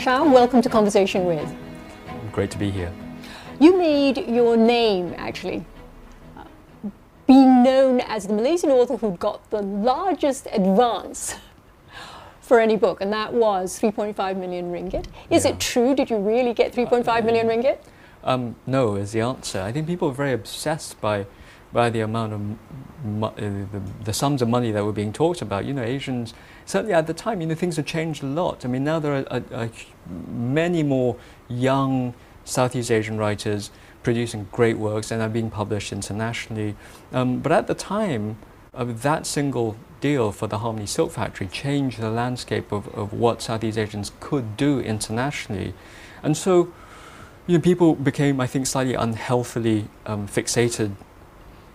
Shao, welcome to Conversation With. Great to be here. You made your name, actually, being known as the Malaysian author who got the largest advance for any book, and that was 3.5 million ringgit. Is Yeah. it true? Did you really get 3.5 million ringgit? Um, no is the answer. I think people are very obsessed by by the amount of uh, the, the sums of money that were being talked about. You know, Asians certainly at the time, you know, things have changed a lot. I mean, now there are a, a, many more young Southeast Asian writers producing great works and are being published internationally. Um, but at the time, uh, that single deal for the Harmony Silk Factory changed the landscape of, of what Southeast Asians could do internationally. And so, you know, people became, I think, slightly unhealthily um, fixated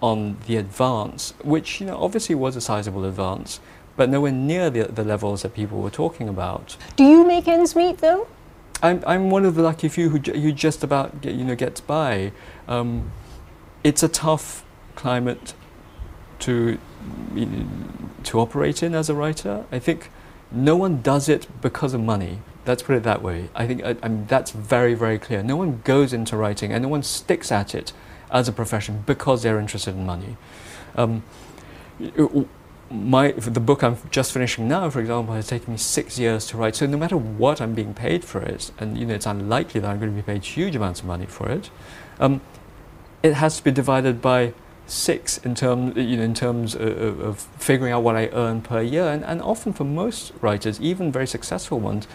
on the advance, which, you know, obviously was a sizable advance, but nowhere near the, the levels that people were talking about. Do you make ends meet though? I'm, I'm one of the lucky few who, who just about get, you know gets by. Um, it's a tough climate to you know, to operate in as a writer. I think no one does it because of money. Let's put it that way. I think I, I mean, that's very very clear. No one goes into writing and no one sticks at it as a profession because they're interested in money. Um, my the book I'm just finishing now, for example, has taken me six years to write. So no matter what I'm being paid for it, and you know it's unlikely that I'm going to be paid huge amounts of money for it, um, it has to be divided by six in terms you know in terms of, of figuring out what I earn per year. And, and often for most writers, even very successful ones,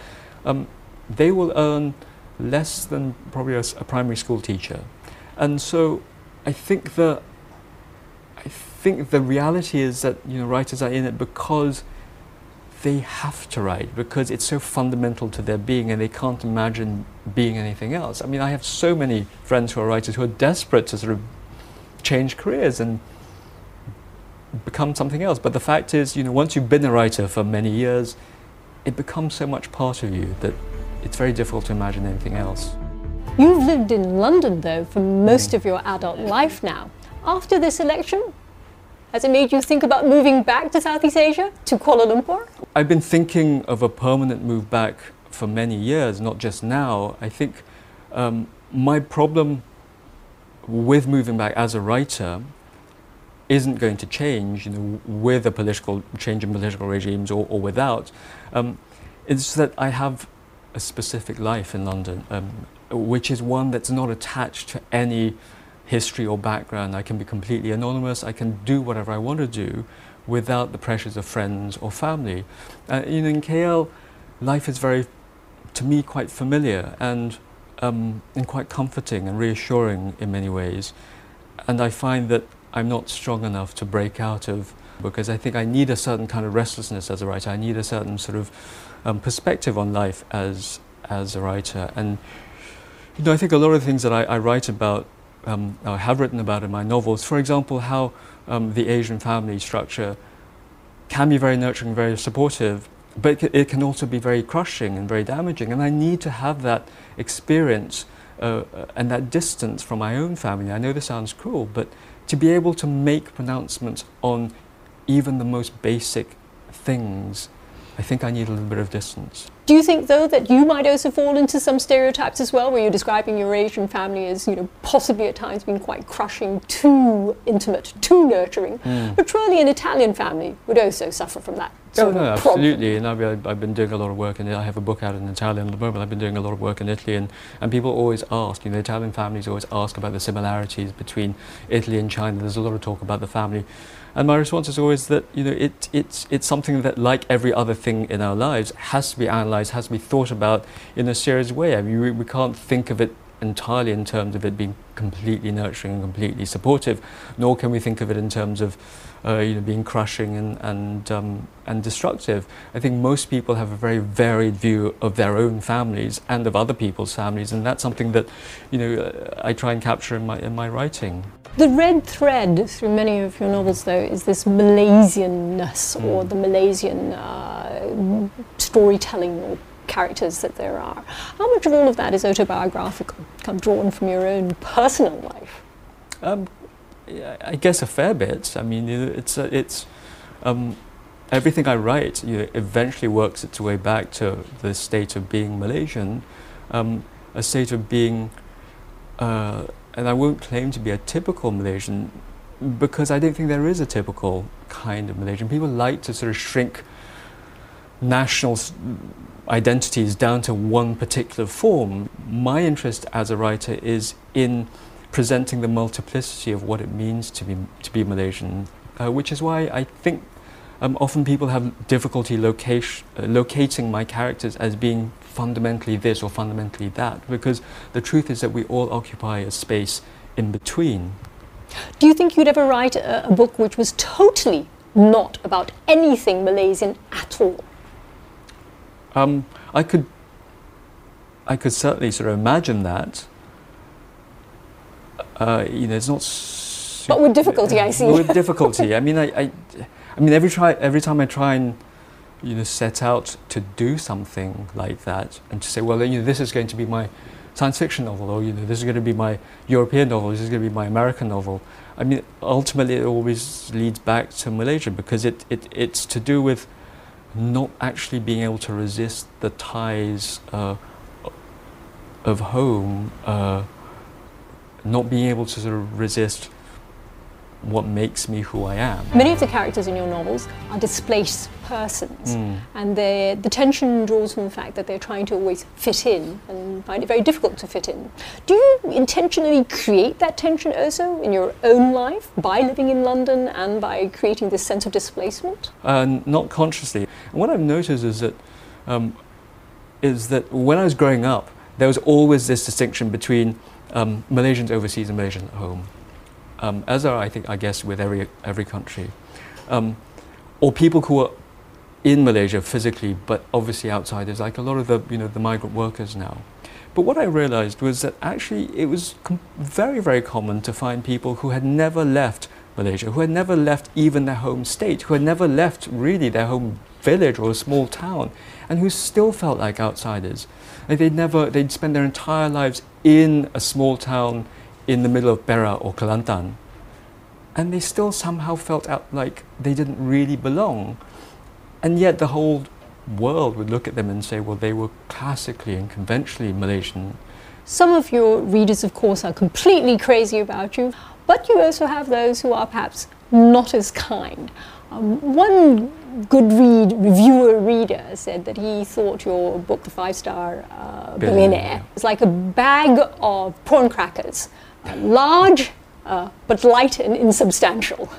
um, they will earn less than probably a primary school teacher. And so I think the I think the reality is that you know writers are in it because they have to write because it's so fundamental to their being and they can't imagine being anything else. I mean, I have so many friends who are writers who are desperate to sort of change careers and become something else. But the fact is, you know, once you've been a writer for many years, it becomes so much part of you that it's very difficult to imagine anything else. You've lived in London though for most Mm. of your adult life now. After this election, has it made you think about moving back to Southeast Asia, to Kuala Lumpur? I've been thinking of a permanent move back for many years, not just now. I think um, my problem with moving back as a writer isn't going to change, you know, with a political change in political regimes or, or without. Um, it's that I have a specific life in London, um, which is one that's not attached to any history or background. I can be completely anonymous. I can do whatever I want to do without the pressures of friends or family. Uh, in KL, life is very, to me, quite familiar and um, and quite comforting and reassuring in many ways. And I find that I'm not strong enough to break out of because I think I need a certain kind of restlessness as a writer. I need a certain sort of um, perspective on life as as a writer. And you know, I think a lot of the things that I, I write about, um, I have written about in my novels. For example, how um, the Asian family structure can be very nurturing, very supportive, but it can also be very crushing and very damaging. And I need to have that experience uh, uh, and that distance from my own family. I know this sounds cruel, but to be able to make pronouncements on even the most basic things, I think I need a little bit of distance. Do you think, though, that you might also fall into some stereotypes as well, where you're describing your Asian family as, you know, possibly at times being quite crushing, too intimate, too nurturing? Hmm. But surely an Italian family would also suffer from that. Oh, Sort no, of problem. absolutely. And I've, uh, I've been doing a lot of work in it. I have a book out in Italian at the moment. I've been doing a lot of work in Italy, and, and people always ask, you know, Italian families always ask about the similarities between Italy and China. There's a lot of talk about the family. And my response is always that, you know, it, it's, it's something that, like every other thing in our lives, has to be analysed, has to be thought about in a serious way. I mean, we, we can't think of it entirely in terms of it being completely nurturing and completely supportive, nor can we think of it in terms of uh, you know, being crushing and, and, um, and destructive. I think most people have a very varied view of their own families and of other people's families, and that's something that you know, uh, I try and capture in my, in my writing. The red thread through many of your novels, though, is this Malaysianness or the Malaysian uh, storytelling or characters that there are. How much of all of that is autobiographical, kind of drawn from your own personal life? Um, I guess a fair bit. I mean, it's uh, it's um, everything I write you know, eventually works its way back to the state of being Malaysian, um, a state of being, uh, and I won't claim to be a typical Malaysian because I don't think there is a typical kind of Malaysian. People like to sort of shrink national identities down to one particular form. My interest as a writer is in presenting the multiplicity of what it means to be to be Malaysian, uh, which is why I think um, often people have difficulty location, uh, locating my characters as being fundamentally this or fundamentally that, because the truth is that we all occupy a space in between. Do you think you'd ever write a, a book which was totally not about anything Malaysian at all? Um, I could, I could certainly sort of imagine that. Uh, you know, it's not. But with difficulty, I see. With difficulty, I mean, I, I, I mean, every try, every time I try and, you know, set out to do something like that, and to say, well, you know, this is going to be my science fiction novel, or you know, this is going to be my European novel, this is going to be my American novel. I mean, ultimately, it always leads back to Malaysia because it, it it's to do with not actually being able to resist the ties uh, of home, uh, not being able to sort of resist what makes me who I am. Many of the characters in your novels are displaced persons, mm. and the tension draws from the fact that they're trying to always fit in and find it very difficult to fit in. Do you intentionally create that tension also in your own life by living in London and by creating this sense of displacement? Uh, not consciously. And what I've noticed is that um, is that when I was growing up, there was always this distinction between um, Malaysians overseas and Malaysians at home. Um, as are I think I guess with every every country, um, or people who are in Malaysia physically, but obviously outsiders, like a lot of the you know the migrant workers now. But what I realized was that actually it was very very common to find people who had never left Malaysia, who had never left even their home state, who had never left really their home village or a small town, and who still felt like outsiders. And they'd never they'd spend their entire lives in a small town in the middle of Perak or Kelantan, and they still somehow felt out like they didn't really belong. And yet the whole world would look at them and say, well, they were classically and conventionally Malaysian. Some of your readers, of course, are completely crazy about you, but you also have those who are perhaps not as kind. Um, one Goodreads reviewer reader said that he thought your book, The Five Star uh, Billionaire, was like a bag of prawn crackers large uh, but light and insubstantial.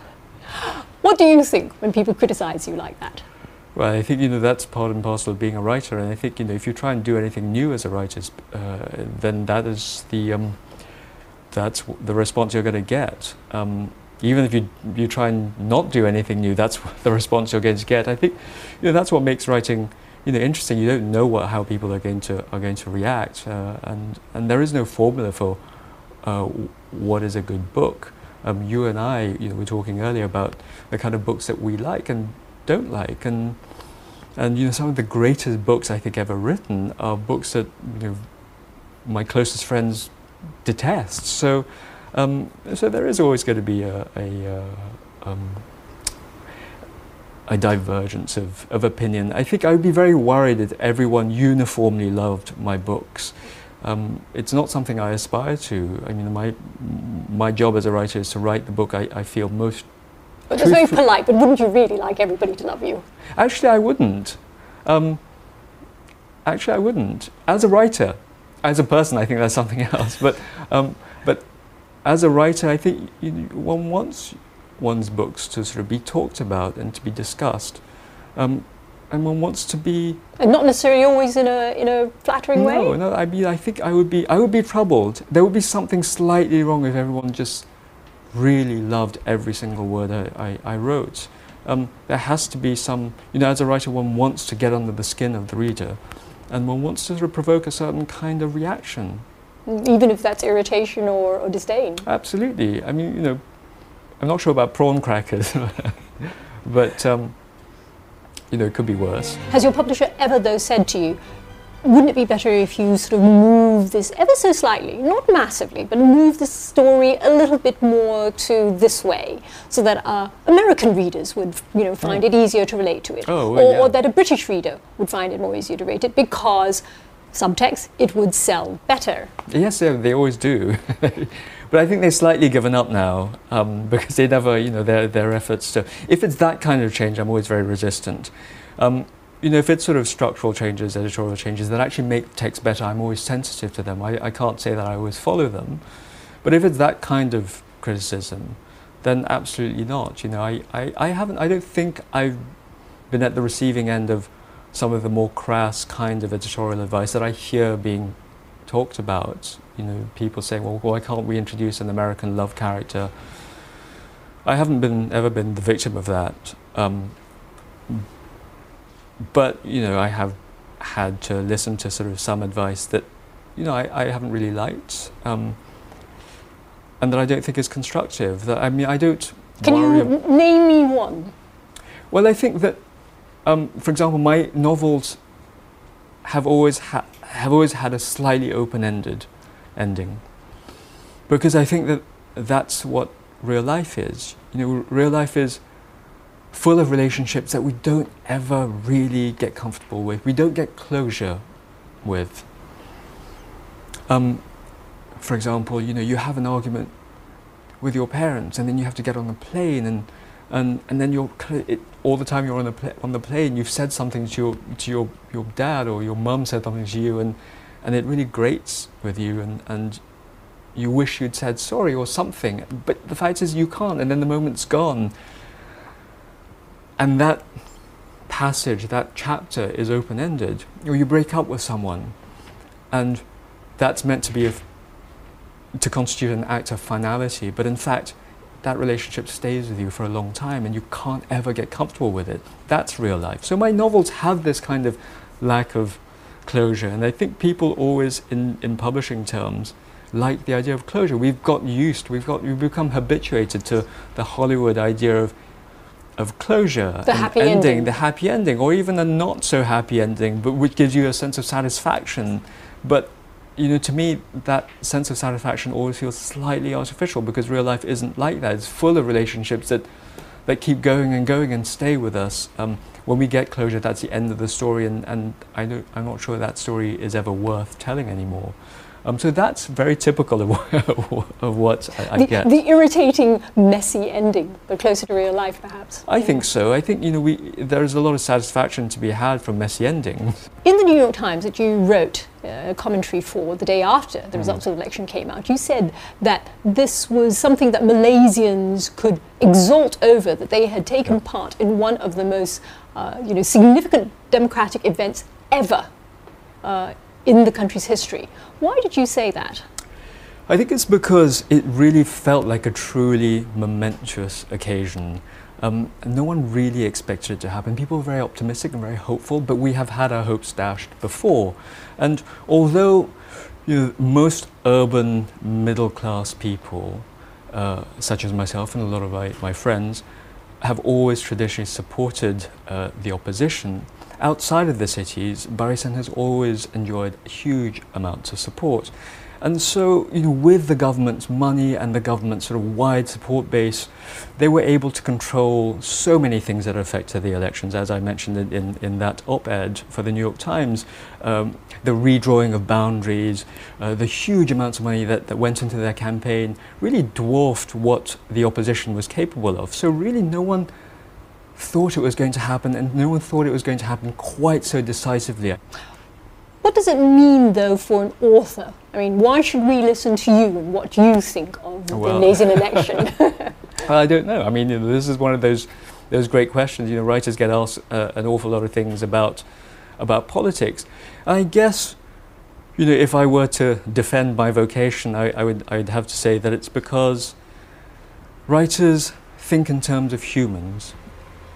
What do you think when people criticize you like that? Well, I think you know that's part and parcel of being a writer, and I think you know if you try and do anything new as a writer, uh, then that is the um, that's the response you're going to get. Um, even if you you try and not do anything new, that's the response you're going to get. I think you know that's what makes writing you know interesting. You don't know what how people are going to are going to react, uh, and and there is no formula for uh, what is a good book. Um, you and I, you know, were talking earlier about the kind of books that we like and don't like, and and you know, some of the greatest books I think ever written are books that you know my closest friends detest. So, um, so there is always going to be a a, uh, um, a divergence of, of opinion. I think I would be very worried if everyone uniformly loved my books um, it's not something I aspire to. I mean, my my job as a writer is to write the book I, I feel most. But that's very polite. But wouldn't you really like everybody to love you? Actually, I wouldn't. Um, actually, I wouldn't. As a writer, as a person, I think that's something else. But um, but as a writer, I think one wants one's books to sort of be talked about and to be discussed. Um, and one wants to be and not necessarily always in a in a flattering no, way. No, no. I mean, I think I would be I would be troubled. There would be something slightly wrong if everyone just really loved every single word I, I, I wrote. Um, there has to be some, you know, as a writer, one wants to get under the skin of the reader, and one wants to sort of provoke a certain kind of reaction. Even if that's irritation or, or disdain. Absolutely. I mean, you know, I'm not sure about prawn crackers, but. Um, you know, it could be worse. Has your publisher ever, though, said to you, wouldn't it be better if you sort of move this ever so slightly, not massively, but move the story a little bit more to this way, so that our American readers would, you know, find Oh. it easier to relate to it, Oh, well, or, yeah. or that a British reader would find it more easier to rate it because subtext it would sell better. Yes, they, they always do. but I think they've slightly given up now um, because they never, you know, their, their efforts to. If it's that kind of change, I'm always very resistant. Um, you know, if it's sort of structural changes, editorial changes that actually make text better, I'm always sensitive to them. I, I can't say that I always follow them. But if it's that kind of criticism, then absolutely not. You know, I, I, I haven't, I don't think I've been at the receiving end of some of the more crass kind of editorial advice that I hear being talked about. You know, people saying, "Well, why can't we introduce an American love character?" I haven't been ever been the victim of that, um, but you know, I have had to listen to sort of some advice that you know I, I haven't really liked, um, and that I don't think is constructive. That I mean, I don't Can you name me one? well, I think that, um, for example, my novels have always ha- have always had a slightly open-ended ending, because I think that that's what real life is. You know, real life is full of relationships that we don't ever really get comfortable with. We don't get closure with. Um, for example, you know, you have an argument with your parents, and then you have to get on a plane and and and then you're it, all the time you're on the on the plane. You've said something to your to your your dad or your mum said something to you, and and it really grates with you, and and you wish you'd said sorry or something. But the fact is, you can't, and then the moment's gone. And that passage, that chapter, is open ended. Or you break up with someone, and that's meant to be to constitute an act of finality, but in fact that relationship stays with you for a long time and you can't ever get comfortable with it. That's real life. So my novels have this kind of lack of closure, and I think people always, in, in publishing terms, like the idea of closure. We've got used, we've got, we've become habituated to the Hollywood idea of of closure, The and happy ending. the happy ending, or even a not so happy ending, but which gives you a sense of satisfaction. But you know, to me, that sense of satisfaction always feels slightly artificial because real life isn't like that. It's full of relationships that that keep going and going and stay with us. Um, when we get closure, that's the end of the story, and, and I I'm not sure that story is ever worth telling anymore. Um, so that's very typical of, what- of what I, I the, get. the irritating, messy ending, but closer to real life, perhaps. I Yeah. think so. I think you know we there's a lot of satisfaction to be had from messy endings. In the New York Times that you wrote uh, a commentary for the day after the Mm. results of the election came out, you said that this was something that Malaysians could exult over, that they had taken part in one of the most uh, you know, significant democratic events ever uh, in the country's history. Why did you say that? I think it's because it really felt like a truly momentous occasion. Um, no one really expected it to happen. People were very optimistic and very hopeful, but we have had our hopes dashed before. And although you know, most urban middle class people, uh, such as myself and a lot of my, my friends, have always traditionally supported uh, the opposition, outside of the cities, Barisan has always enjoyed huge amounts of support. And so, you know, with the government's money and the government's sort of wide support base, they were able to control so many things that affected the elections. As I mentioned in, in, in that op ed for the New York Times, um, the redrawing of boundaries, uh, the huge amounts of money that, that went into their campaign really dwarfed what the opposition was capable of. So, really, no one thought it was going to happen, and no one thought it was going to happen quite so decisively. What does it mean, though, for an author? I mean, why should we listen to you and what you think of the Well- Malaysian election? I don't know. I mean, you know, this is one of those those great questions. You know, writers get asked uh, an awful lot of things about about politics. I guess, you know, if I were to defend my vocation, I, I would I'd have to say that it's because writers think in terms of humans,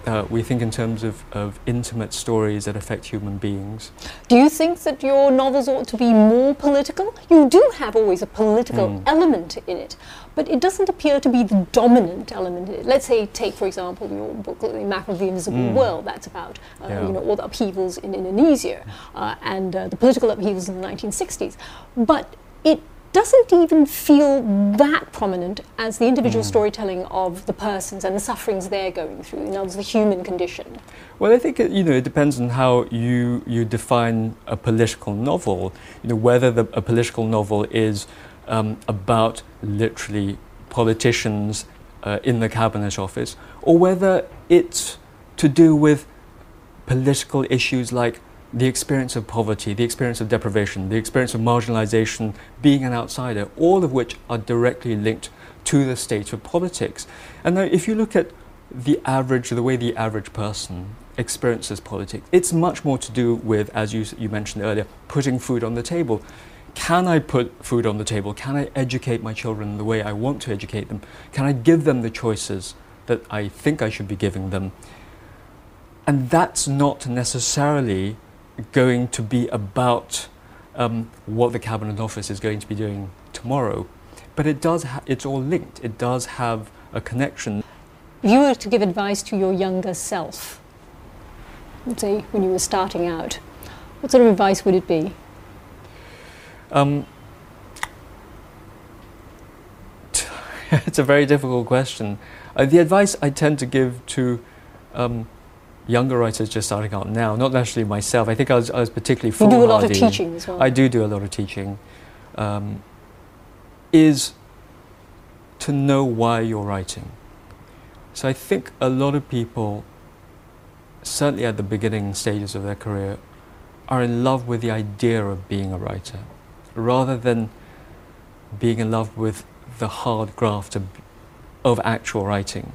Uh, we think in terms of, of intimate stories that affect human beings. Do you think that your novels ought to be more political? You do have always a political Mm. element in it, but it doesn't appear to be the dominant element in it. Let's say, take for example your book, The Map of the Invisible Mm. World. That's about uh, Yeah. you know all the upheavals in Indonesia uh, and uh, the political upheavals in the 1960s, but it doesn't even feel that prominent as the individual Mm. storytelling of the persons and the sufferings they're going through. In other words, the human condition. Well, I think it, you know it depends on how you you define a political novel. You know whether the, a political novel is um, about literally politicians uh, in the cabinet office, or whether it's to do with political issues like the experience of poverty, the experience of deprivation, the experience of marginalization, being an outsider, all of which are directly linked to the state of politics. And now, if you look at the average, the way the average person experiences politics, it's much more to do with, as you, you mentioned earlier, putting food on the table. Can I put food on the table? Can I educate my children the way I want to educate them? Can I give them the choices that I think I should be giving them? And that's not necessarily going to be about um, what the Cabinet Office is going to be doing tomorrow. But it does, ha- it's all linked. It does have a connection. If you were to give advice to your younger self, let's say when you were starting out, what sort of advice would it be? Um, it's a very difficult question. Uh, the advice I tend to give to um, younger writers just starting out now, not necessarily myself. I think I was, I was particularly You do a lot of teaching as well. I do do a lot of teaching. Um, is to know why you're writing. So I think a lot of people, certainly at the beginning stages of their career, are in love with the idea of being a writer, rather than being in love with the hard graft of, of actual writing.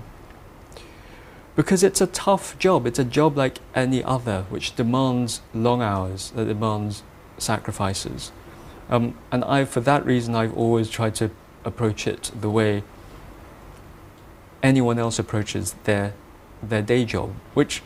Because it's a tough job. It's a job like any other, which demands long hours, that demands sacrifices. Um, and I, for that reason, I've always tried to approach it the way anyone else approaches their, their day job, which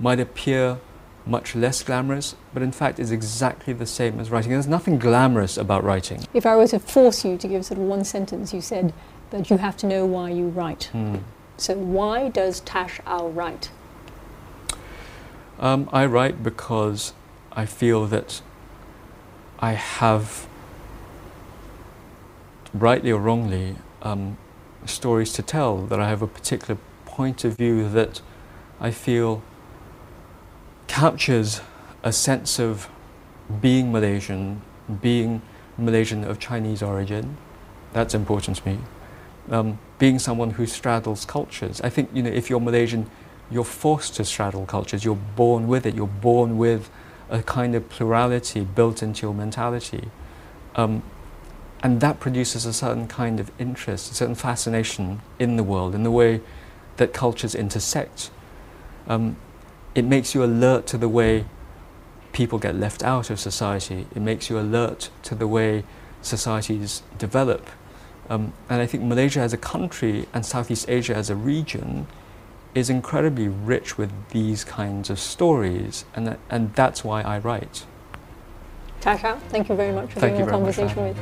might appear much less glamorous, but in fact is exactly the same as writing. There's nothing glamorous about writing. If I were to force you to give sort of one sentence, you said that you have to know why you write. Hmm. So why does Tash Aw write? Um, I write because I feel that I have, rightly or wrongly, um, stories to tell, that I have a particular point of view that I feel captures a sense of being Malaysian, being Malaysian of Chinese origin. That's important to me. Um, being someone who straddles cultures. I think, you know, if you're Malaysian, you're forced to straddle cultures. You're born with it. You're born with a kind of plurality built into your mentality. Um, and that produces a certain kind of interest, a certain fascination in the world, in the way that cultures intersect. Um, it makes you alert to the way people get left out of society. It makes you alert to the way societies develop. Um, and I think Malaysia as a country and Southeast Asia as a region is incredibly rich with these kinds of stories, and, that, and that's why I write. Tash Aw, thank you very much for Thank doing you a much, conversation with.